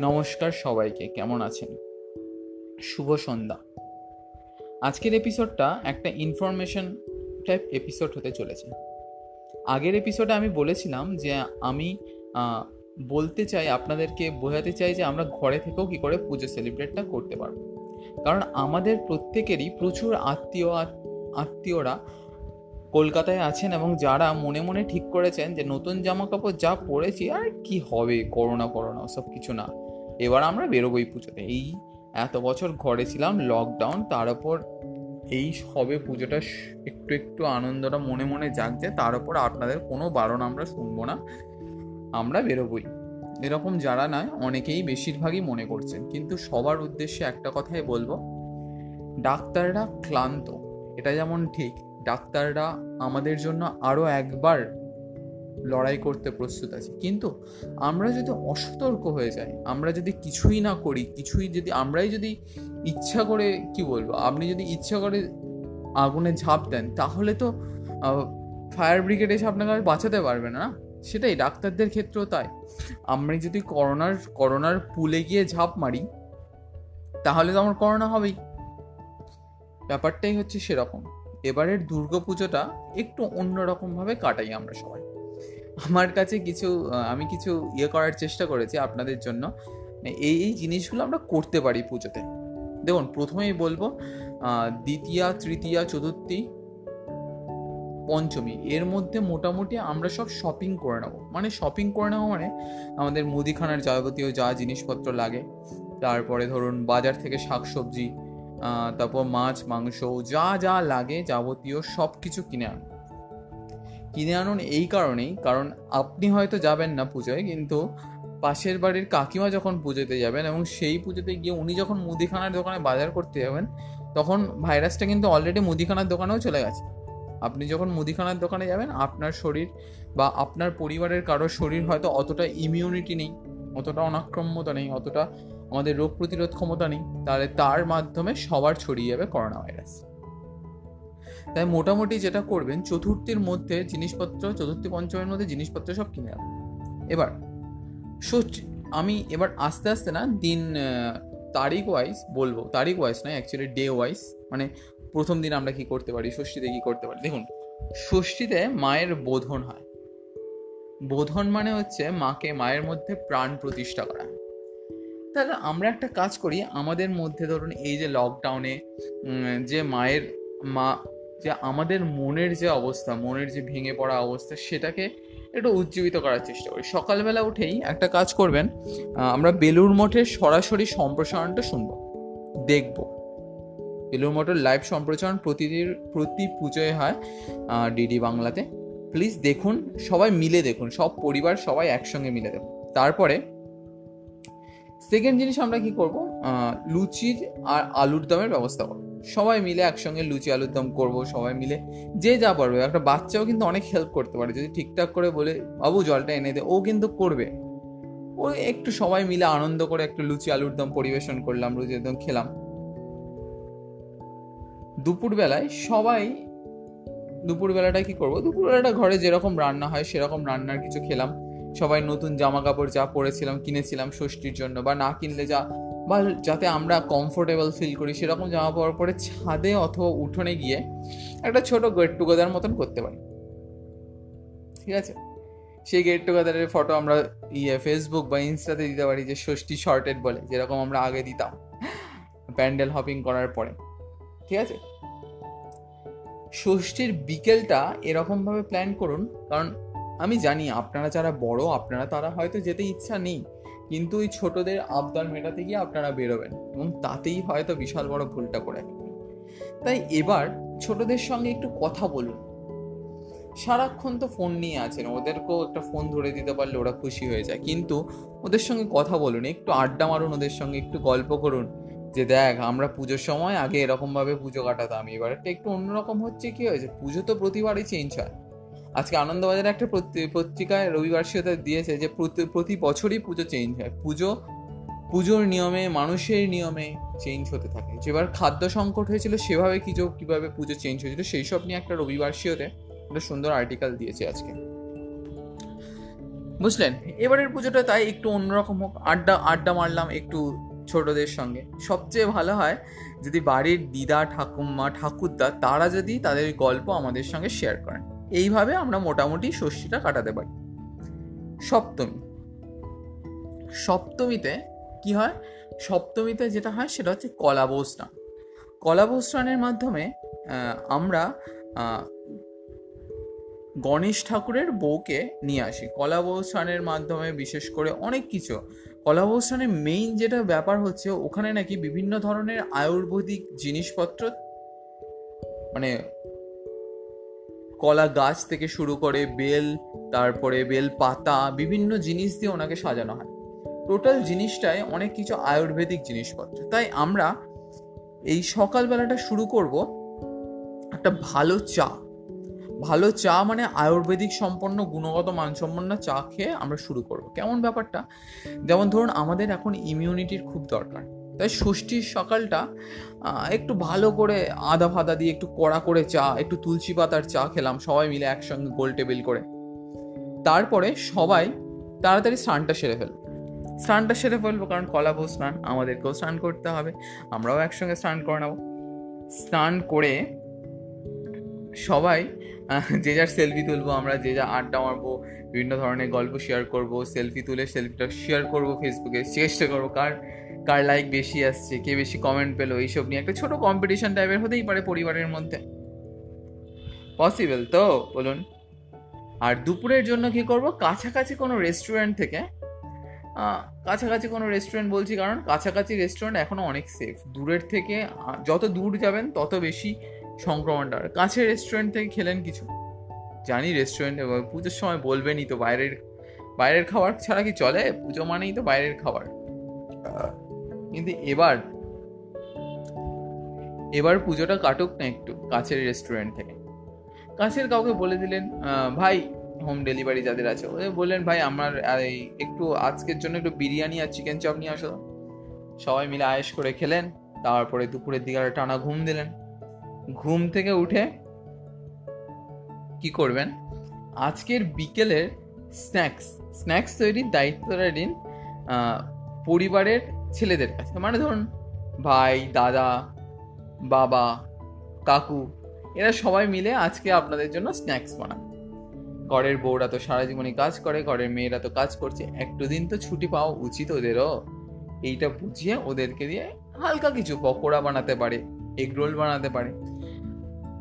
নমস্কার সবাইকে, কেমন আছেন? শুভ সন্ধ্যা। আজকের এপিসোডটা একটা ইনফরমেশন টাইপ এপিসোড হতে চলেছে। আগের এপিসোডে আমি বলেছিলাম যে আমি বলতে চাই, আপনাদেরকে বোঝাতে চাই যে আমরা ঘরে থেকেও কী করে পুজো সেলিব্রেটটা করতে পারব। কারণ আমাদের প্রত্যেকেরই প্রচুর আত্মীয়, আত্মীয়রা কলকাতায় আছেন এবং যারা মনে মনে ঠিক করেছেন যে নতুন জামা কাপড় যা পরেছি, আর কি হবে, করোনা করোনা সব কিছু না। এবার আমরা বেরোবোই পুজোতে। এই এত বছর ঘরে ছিলাম লকডাউন তার ওপর এই সবে পুজোটা একটু একটু আনন্দটা মনে মনে জাগছে, তার ওপর আপনাদের কোনো বারণ আমরা শুনব না। আমরা বেরোবই। এরকম যারা নয়, অনেকেই বেশিরভাগই মনে করছেন। কিন্তু সবার উদ্দেশ্যে একটা কথাই বলব, ডাক্তাররা ক্লান্ত। এটা যেমন ঠিক, ডাক্তাররা আমাদের জন্য আরও একবার লড়াই করতে প্রস্তুত আছি। কিন্তু আমরা যদি অসতর্ক হয়ে যাই, আমরা যদি কিছুই না করি, কিছুই যদি, আমরাই যদি ইচ্ছা করে, কি বলব, আপনি যদি ইচ্ছা করে আগুনে ঝাঁপ দেন, তাহলে তো ফায়ার ব্রিগেড এসে আপনাকে আর বাঁচাতে পারবে না সেটাই, ডাক্তারদের ক্ষেত্রেও তাই। আমরা যদি করোনার করোনার পুলে গিয়ে ঝাঁপ মারি, তাহলে তো আমার করোনা হবেই। ব্যাপারটাই হচ্ছে সেরকম। এবারের দুর্গাপুজোটা একটু অন্যরকমভাবে কাটাই আমরা সবাই। আমার কাছে কিছু আমি কিছু ইয়ে করার চেষ্টা করেছি আপনাদের জন্য। এই এই জিনিসগুলো আমরা করতে পারি পুজোতে। দেখুন, প্রথমেই বলব দ্বিতীয়া, তৃতীয়া, চতুর্থী, পঞ্চমী, এর মধ্যে মোটামুটি আমরা সব শপিং করে নেব। মানে শপিং করে নেব মানে আমাদের মুদিখানার যাবতীয় যা জিনিসপত্র লাগে। তারপরে ধরুন, বাজার থেকে শাক সবজি তারপর মাছ, মাংস, যা যা লাগে যাবতীয় সব কিছু কিনে আনুন কিনে আনুন এই কারণেই, কারণ আপনি হয়তো যাবেন না পুজোয়, কিন্তু পাশের বাড়ির কাকিমা যখন পুজোতে যাবেন এবং সেই পুজোতে গিয়ে উনি যখন মুদিখানার দোকানে বাজার করতে যাবেন, তখন ভাইরাসটা কিন্তু অলরেডি মুদিখানার দোকানেও চলে গেছে। আপনি যখন মুদিখানার দোকানে যাবেন, আপনার শরীর বা আপনার পরিবারের কারও শরীর হয়তো অতটা ইমিউনিটি নেই, অতটা অনাক্রম্যতা নেই, অতটা আমাদের রোগ প্রতিরোধ ক্ষমতা নেই, তাহলে তার মাধ্যমে সবার ছড়িয়ে যাবে করোনা ভাইরাস। তাই মোটামুটি যেটা করবেন, চতুর্থীর মধ্যে জিনিসপত্র, চতুর্থী, পঞ্চমের মধ্যে জিনিসপত্র সব কিনে আনবেন এবার ষষ্ঠী আমি এবার আস্তে আস্তে না দিন তারিখ ওয়াইজ বলব, তারিখ ওয়াইজ নয় অ্যাকচুয়ালি ডে ওয়াইজ মানে প্রথম দিন আমরা কি করতে পারি, ষষ্ঠীতে কি করতে পারি? দেখুন, ষষ্ঠীতে মায়ের বোধন হয়। বোধন মানে হচ্ছে মাকে মায়ের মধ্যে প্রাণ প্রতিষ্ঠা করা। তাহলে আমরা একটা কাজ করি, আমাদের মধ্যে ধরুন এই যে লকডাউনে যে মায়ের মা যে আমাদের মনের যে অবস্থা, মনের যে ভেঙে পড়া অবস্থা, সেটাকে একটু উজ্জীবিত করার চেষ্টা করি। সকালবেলা উঠেই একটা কাজ করবেন আমরা বেলুর মঠের সরাসরি সম্প্রসারণটা শুনব, দেখব। বেলুর মঠের লাইভ সম্প্রচারণ প্রতিদিন, প্রতি পুজোয় হয় ডিডি বাংলাতে। প্লিজ দেখুন, সবাই মিলে দেখুন, সব পরিবার, সবাই একসঙ্গে মিলে দেখুন। তারপরে সেকেন্ড জিনিস আমরা কি করব লুচির আর আলুর দমের ব্যবস্থা করব। সবাই মিলে একসঙ্গে লুচি আলুর দম করব, সবাই মিলে যে যা পারবে। একটা বাচ্চাও কিন্তু অনেক হেল্প করতে পারে। যদি ঠিকঠাক করে বলে, বাবু, জলটা এনে দে। ও কিন্তু করবে। ও একটু সবাই মিলে আনন্দ করে একটু লুচি আলুর দম পরিবেশন করলাম, লুচি একদম খেলাম। দুপুরবেলায় সবাই দুপুরবেলাটা কি করব? দুপুরবেলাটা ঘরে যেরকম রান্না হয়, সেরকম রান্নার কিছু খেলাম। সবাই নতুন জামা কাপড় যা পরেছিলাম, কিনেছিলাম ষষ্ঠীর জন্য, বা না কিনলে যা বা যাতে আমরা কমফোর্টেবল ফিল করি, সেরকম জামা পরার পরে ছাদে অথবা উঠোনে গিয়ে একটা ছোট গেট টুগেদার মতন করতে পারি। ঠিক আছে? সেই গেট টুগেদারের ফটো আমরা ইয়ে ফেসবুক বা ইনস্টাতে দিতে পারি যে ষষ্ঠী শর্টেড বলে, যেরকম আমরা আগে দিতাম প্যান্ডেল হপিং করার পরে। ঠিক আছে? ষষ্ঠীর বিকেলটা এরকমভাবে প্ল্যান করুন, কারণ আমি জানি আপনারা যারা বড়, আপনারা, তারা হয়তো যেতে ইচ্ছা নেই। কিন্তু ওই ছোটদের আবদার মেটাতে গিয়ে আপনারা বেরোবেন এবং তাতেই হয়তো বিশাল বড় ভুলটা করে তাই এবার ছোটদের সঙ্গে একটু কথা বলুন। সারাক্ষণ তো ফোন নিয়ে আছেন, ওদেরকেও একটা ফোন ধরে দিতে পারলে ওরা খুশি হয়ে যায়। কিন্তু ওদের সঙ্গে কথা বলুন, একটু আড্ডা মারুন ওদের সঙ্গে, একটু গল্প করুন যে দেখ, আমরা পুজোর সময় আগে এরকমভাবে পুজো কাটাতাম এবার একটা একটু অন্যরকম হচ্ছে কি হয়েছে? পুজো তো প্রতিবারই চেঞ্জ হয়। আজকে আনন্দবাজারে একটা পত্রিকায় রবিবার দিয়েছে যে প্রতি বছরই পুজো চেঞ্জ হয়। পুজো, পুজোর নিয়মে, মানুষের নিয়মে চেঞ্জ হতে থাকে। যেবার খাদ্য সংকট হয়েছিল, সেভাবে কিছু কীভাবে পুজো চেঞ্জ হয়েছিল সেই সব নিয়ে একটা রবিবার শিওতে একটা সুন্দর আর্টিকেল দিয়েছে আজকে। বুঝলেন? এবারের পুজোটা তাই একটু অন্যরকম হোক। আড্ডা আড্ডা মারলাম একটু ছোটদের সঙ্গে। সবচেয়ে ভালো হয় যদি বাড়ির দিদা, ঠাকুমা, ঠাকুরদা, তারা যদি তাদের গল্প আমাদের সঙ্গে শেয়ার করেন। এইভাবে আমরা মোটামুটি ষষ্ঠীটা কাটাতে পারি। সপ্তমী। সপ্তমীতে কি হয়? সপ্তমীতে যেটা হয় সেটা হচ্ছে কলাবৌ স্নান কলাবৌ স্নানের মাধ্যমে আমরা গণেশ ঠাকুরের বউকে নিয়ে আসি। কলাবৌ স্নানের মাধ্যমে বিশেষ করে অনেক কিছু। কলাবৌ স্নানের মেইন যেটা ব্যাপার হচ্ছে, ওখানে নাকি বিভিন্ন ধরনের আয়ুর্বেদিক জিনিসপত্র মানে কলা গাছ থেকে শুরু করে বেল, তারপরে বেল পাতা বিভিন্ন জিনিস দিয়ে ওনাকে সাজানো হয়। টোটাল জিনিসটায় অনেক কিছু আয়ুর্বেদিক জিনিসপত্র। তাই আমরা এই সকালবেলাটা শুরু করব একটা ভালো চা। ভালো চা মানে আয়ুর্বেদিক সম্পন্ন, গুণগত, মানসম্পন্ন চা খেয়ে আমরা শুরু করব। কেমন ব্যাপারটা? যেমন ধরুন, আমাদের এখন ইমিউনিটির খুব দরকার। তাই ষষ্ঠীর সকালটা একটু ভালো করে আদা ফাদা দিয়ে একটু কড়া করে চা, একটু তুলসী পাতার চা খেলাম, সবাই মিলে একসঙ্গে গোল টেবিল করে। তারপরে সবাই তাড়াতাড়ি স্নানটা সেরে ফেল। স্নানটা সেরে ফেলব কারণ কলাবো স্নান, আমাদেরকেও স্নান করতে হবে, আমরাও একসঙ্গে স্নান করে নেব। স্নান করে সবাই যে যার সেলফি তুলবো, আমরা যে যা আড্ডা মারবো, বিভিন্ন ধরনের গল্প শেয়ার করব সেলফি তুলে সেলফিটা শেয়ার করব ফেসবুকে চেষ্টা করব কার কার লাইক বেশি আসছে, কে বেশি কমেন্ট পেল, এইসব নিয়ে একটা ছোট কম্পিটিশন টাইপের হতেই পারে পরিবারের মধ্যে। পসিবল তো, বলুন। আর দুপুরের জন্য কি করব? কাছাকাছি কোনো রেস্টুরেন্ট থেকে কাছাকাছি কোনো রেস্টুরেন্ট বলছি কারণ কাছাকাছি রেস্টুরেন্ট এখনও অনেক সেফ দূরের থেকে যত দূর যাবেন, তত বেশি সংক্রমণটা। কাছের রেস্টুরেন্ট থেকে খেলেন কিছু। জানি রেস্টুরেন্টে পুজোর সময় বলবেনই তো বাইরের বাইরের খাবার ছাড়া কি চলে? পুজো মানেই তো বাইরের খাবার। কিন্তু এবার এবার পুজোটা কাটুক না একটু কাছের রেস্টুরেন্ট থেকে। কাছের কাউকে বলে দিলেন ভাই হোম ডেলিভারি যাদের আছে, ওদের বললেন, ভাই, আমার এই একটু আজকের জন্য একটু বিরিয়ানি আর চিকেন চপ নিয়ে আসো। সবাই মিলে আয়েস করে খেলেন। তারপরে দুপুরের দিকে টানা ঘুম দিলেন। ঘুম থেকে উঠে কি করবেন? আজকের বিকেলের স্ন্যাক্স স্ন্যাক্স তৈরির দায়িত্বটা দিন পরিবারের ছেলেদের কাছে। মানে ধরুন, ভাই, দাদা, বাবা, কাকু, এরা সবাই মিলে আজকে আপনাদের জন্য স্ন্যাক্স বানাবে ঘরের বউরা তো সারা জীবনই কাজ করে, ঘরের মেয়েরা তো কাজ করছে, একটু দিন তো ছুটি পাওয়া উচিত ওদেরও। এইটা বুঝিয়ে ওদেরকে দিয়ে হালকা কিছু পকোড়া বানাতে পারে, এগ রোল বানাতে পারে।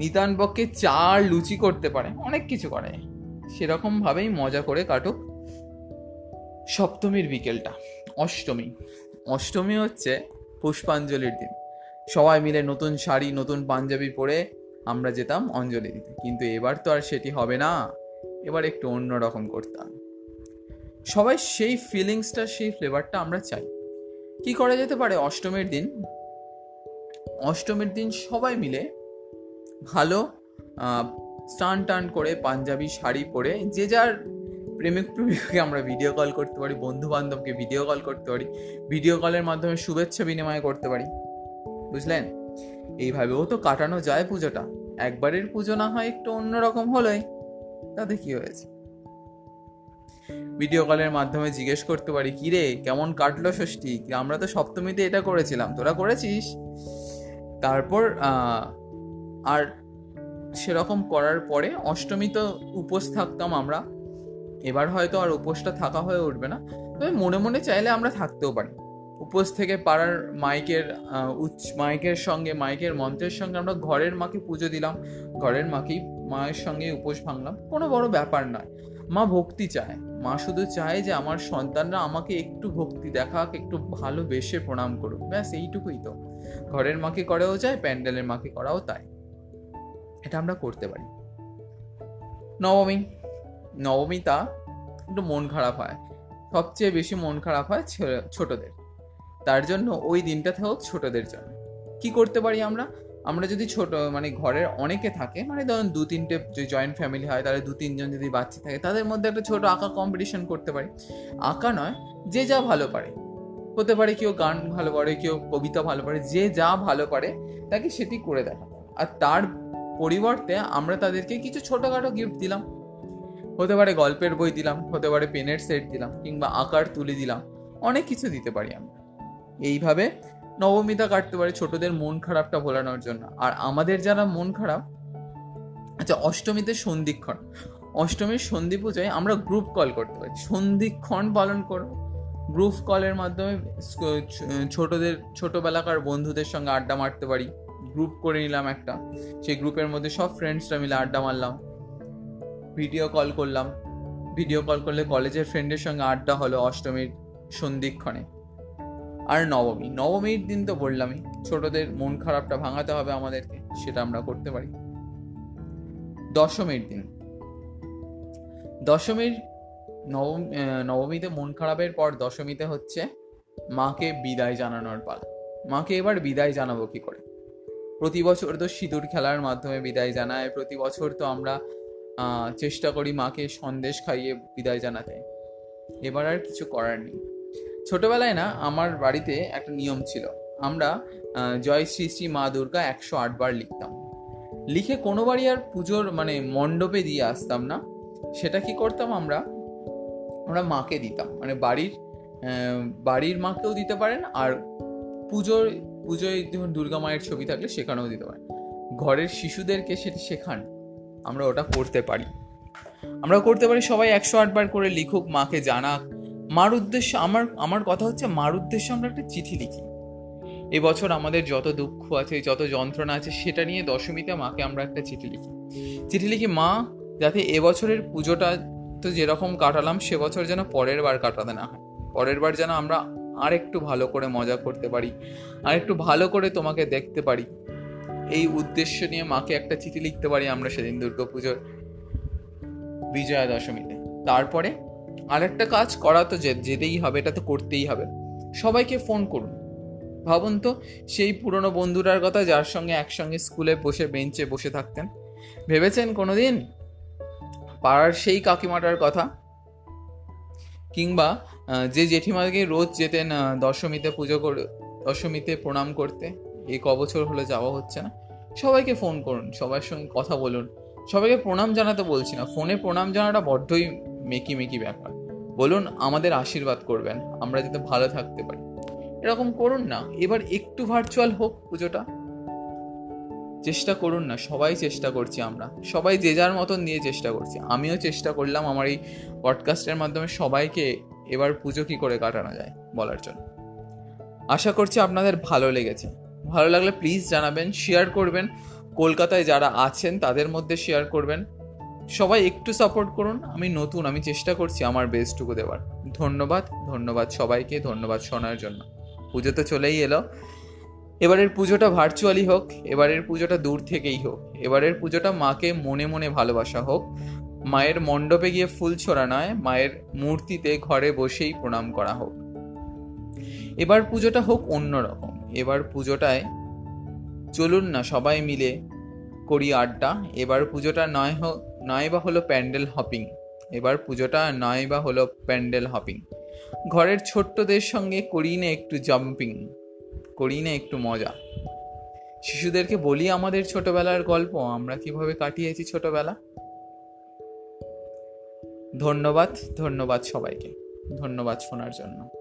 নিতান পক্ষে চার লুচি করতে পারে, অনেক কিছু করে। সেরকমভাবেই মজা করে কাটুক সপ্তমীর বিকেলটা, অষ্টমী। অষ্টমী হচ্ছে পুষ্পাঞ্জলির দিন। সবাই মিলে নতুন শাড়ি, নতুন পাঞ্জাবি পরে আমরা যেতাম অঞ্জলি দিতে। কিন্তু এবার তো আর সেটি হবে না। এবার একটু অন্য রকম করতাম। সবাই সেই ফিলিংসটা সেই ফ্লেভারটা আমরা চাই। কি করা যেতে পারে অষ্টমীর দিন? অষ্টমীর দিন সবাই মিলে ভালো স্টান টান করে পাঞ্জাবি শাড়ি পরে যে যার প্রেমিক প্রেমিককে আমরা ভিডিও কল করতে পারি বন্ধু বান্ধবকে ভিডিও কল করতে পারি ভিডিও কলের মাধ্যমে শুভেচ্ছা বিনিময় করতে পারি। বুঝলেন? এইভাবেও তো কাটানো যায় পুজোটা। একবারের পুজো না হয় একটু অন্যরকম হলোই। তাতে কি হয়েছে? ভিডিও কলের মাধ্যমে জিজ্ঞেস করতে পারি, কি রে, কেমন কাটলো ষষ্ঠী? আমরা তো সপ্তমীতে এটা করেছিলাম। তোরা করেছিস? তারপর আর সেরকম করার পরে অষ্টমী তো উপোস থাকতাম আমরা। এবার হয়তো আর উপোসটা থাকা হয়ে উঠবে না। তবে মনে মনে চাইলে আমরা থাকতেও পারি। উপোস থেকে পাড়ার মাইকের উচ্চ মাইকের সঙ্গে, মাইকের মন্ত্রের সঙ্গে আমরা ঘরের মাকে পুজো দিলাম। ঘরের মাকেই, মায়ের সঙ্গে উপোস ভাঙলাম। কোনো বড় ব্যাপার নয়। মা ভক্তি চায়। মা শুধু চায় যে আমার সন্তানরা আমাকে একটু ভক্তি দেখাক, একটু ভালোবেসে প্রণাম করুক। ব্যাস, এইটুকুই তো। ঘরের মাকে করাও যায়, প্যান্ডেলের মাকে করাও তাই। এটা আমরা করতে পারি। নবমী, নবমীটা একটু মন খারাপ হয়। সবচেয়ে বেশি মন খারাপ হয় ছোটদের। তার জন্য ওই দিনটা হোক ছোটদের জন্য। কি করতে পারি আমরা? আমরা যদি ছোট মানে ঘরের অনেকে থাকে মানে ধরুন দু তিনটে যে জয়েন্ট ফ্যামিলি হয়, তাহলে দু তিনজন যদি বাচ্চা থাকে, তাদের মধ্যে একটা ছোট আঁকা কম্পিটিশন করতে পারি। আঁকা নয়, যে যা ভালো পারে। হতে পারে কেউ গান ভালো পারে, কেউ কবিতা ভালো পারে, যে যা ভালো পারে, তাকে সেটি করে দেখা আর তার পরিবর্তে আমরা তাদেরকে কিছু ছোটোখাটো গিফট দিলাম। হতে পারে গল্পের বই দিলাম, হতে পারে পেনের সেট দিলাম, কিংবা আকার তুলে দিলাম, অনেক কিছু দিতে পারি আমরা। এইভাবে নবমীতা কাটতে পারে ছোটদের মন খারাপটা ভোলানোর জন্য। আর আমাদের যারা মন খারাপ আচ্ছা অষ্টমীতে সন্ধিক্ষণ। অষ্টমীর সন্ধি পুজোয় আমরা গ্রুপ কল করতে পারি। সন্ধিক্ষণ পালন করো। গ্রুপ কলের মাধ্যমে ছোটদের, ছোটবেলাকার বন্ধুদের সঙ্গে আড্ডা মারতে পারি। গ্রুপ করে নিলাম একটা। সেই গ্রুপের মধ্যে সব ফ্রেন্ডসরা মিলে আড্ডা মারলাম। ভিডিও কল করলাম। ভিডিও কল করলে কলেজের ফ্রেন্ডের সঙ্গে আড্ডা হলো অষ্টমীর সন্ধিক্ষণে। আর নবমী। নবমীর দিন তো বললামই, ছোটদের মন খারাপটা ভাঙাতে হবে আমাদেরকে, সেটা আমরা করতে পারি। দশমীর দিন। দশমীর নবম নবমীতে মন খারাপের পর দশমীতে হচ্ছে মাকে বিদায় জানানোর পালা। মাকে এবার বিদায় জানাব কি করে? প্রতি বছর তো সিঁদুর খেলার মাধ্যমে বিদায় জানায়, প্রতি বছর তো আমরা চেষ্টা করি মাকে সন্দেশ খাইয়ে বিদায় জানাতে। এবার আর কিছু করার নেই। ছোটবেলায় না, আমার বাড়িতে একটা নিয়ম ছিল। আমরা জয় শ্রী শ্রী মা দুর্গা একশো আটবার লিখতাম। লিখে কোনো বাড়ি আর পুজোর মানে মণ্ডপে দিয়ে আসতাম না। সেটা কি করতাম আমরা? আমরা মাকে দিতাম। মানে বাড়ির বাড়ির মাকেও দিতে পারেন আর পুজোর, পুজোয় ধরুন দুর্গা মায়ের ছবি থাকলে সেখানেও দিতে পারেন ঘরের শিশুদেরকে সেটি শেখান, আমরা ওটা করতে পারি। আমরা করতে পারি সবাই একশো আটবার করে লিখুক, মাকে জানাক। মার উদ্দেশ্য, আমার আমার কথা হচ্ছে মার উদ্দেশ্যে আমরা একটা চিঠি লিখি। এবছর আমাদের যত দুঃখ আছে, যত যন্ত্রণা আছে, সেটা নিয়ে দশমীতে মাকে আমরা একটা চিঠি লিখি। চিঠি লিখি, মা, যাতে এবছরের পুজোটা তো যেরকম কাটালাম সে বছর যেন পরের বার কাটাতে না হয়। পরের বার যেন আমরা আর একটু ভালো করে মজা করতে পারি আর একটু ভালো করে তোমাকে দেখতে পারি। এই উদ্দেশ্য নিয়ে মাকে একটা চিঠি লিখতে পারি আমরা সেদিন দুর্গাপুজোর বিজয়া দশমীতে তারপরে আরেকটা কাজ করা তো যেতেই হবে, এটা তো করতেই হবে। সবাইকে ফোন করুন। ভাবুন তো, সেই পুরনো বন্ধুরার কথা যার সঙ্গে একসঙ্গে স্কুলে বসে, বেঞ্চে বসে থাকতেন। ভেবেছেন কোনোদিন পাড়ার সেই কাকিমাটার কথা? কিংবা যে জেঠিমাকে রোজ যেতেন দশমীতে পুজো করে, দশমীতে প্রণাম করতে, এই কবছর হলে যাওয়া হচ্ছে না। সবাইকে ফোন করুন, সবার সঙ্গে কথা বলুন। সবাইকে প্রণাম জানাতে বলছি না ফোনে প্রণাম জানাটা বড্ডই মেকি মেকি ব্যাপার। বলুন, আমাদের আশীর্বাদ করবেন, আমরা যাতে ভালো থাকতে পারি। এরকম করুন না, এবার একটু ভার্চুয়াল হোক পুজোটা। চেষ্টা করুন না, সবাই চেষ্টা করছি আমরা। সবাই যে যার মতন নিয়ে চেষ্টা করছি। আমিও চেষ্টা করলাম আমার এই পডকাস্টের মাধ্যমে সবাইকে এবার পুজো কী করে কাটানো যায় বলার জন্য। আশা করছি আপনাদের ভালো লেগেছে। ভালো লাগলে প্লিজ জানাবেন শেয়ার করবেন। কলকাতায় যারা আছেন, তাদের মধ্যে শেয়ার করবেন। সবাই একটু সাপোর্ট করুন। আমি নতুন, আমি চেষ্টা করছি আমার বেস্টটুকু দেওয়ার। ধন্যবাদ ধন্যবাদ সবাইকে, ধন্যবাদ শোনার জন্য। পুজো তো চলেই এলো। এবারের পুজোটা ভার্চুয়ালি হোক, এবারের পুজোটা দূর থেকেই হোক, এবারের পুজোটা মাকে মনে মনে ভালোবাসা হোক। মায়ের মণ্ডপে গিয়ে ফুল ছোড়া নয়, মায়ের মূর্তিতে ঘরে বসেই প্রণাম করা হোক। এবার পুজোটা হোক অন্যরকম। এবার পুজোটায় চলুন না, সবাই মিলে করি আড্ডা। এবার পুজোটা নয় হোক নয় বা হলো প্যান্ডেল হপিং। এবার পুজোটা নয় বা হলো প্যান্ডেল হপিং। ঘরের ছোট্টদের সঙ্গে করি না একটু জাম্পিং, করি না একটু মজা। শিশুদেরকে বলি আমাদের ছোটবেলার গল্প, আমরা কীভাবে কাটিয়েছি ছোটবেলা? ধন্যবাদ ধন্যবাদ সবাইকে। ধন্যবাদ শোনার জন্য।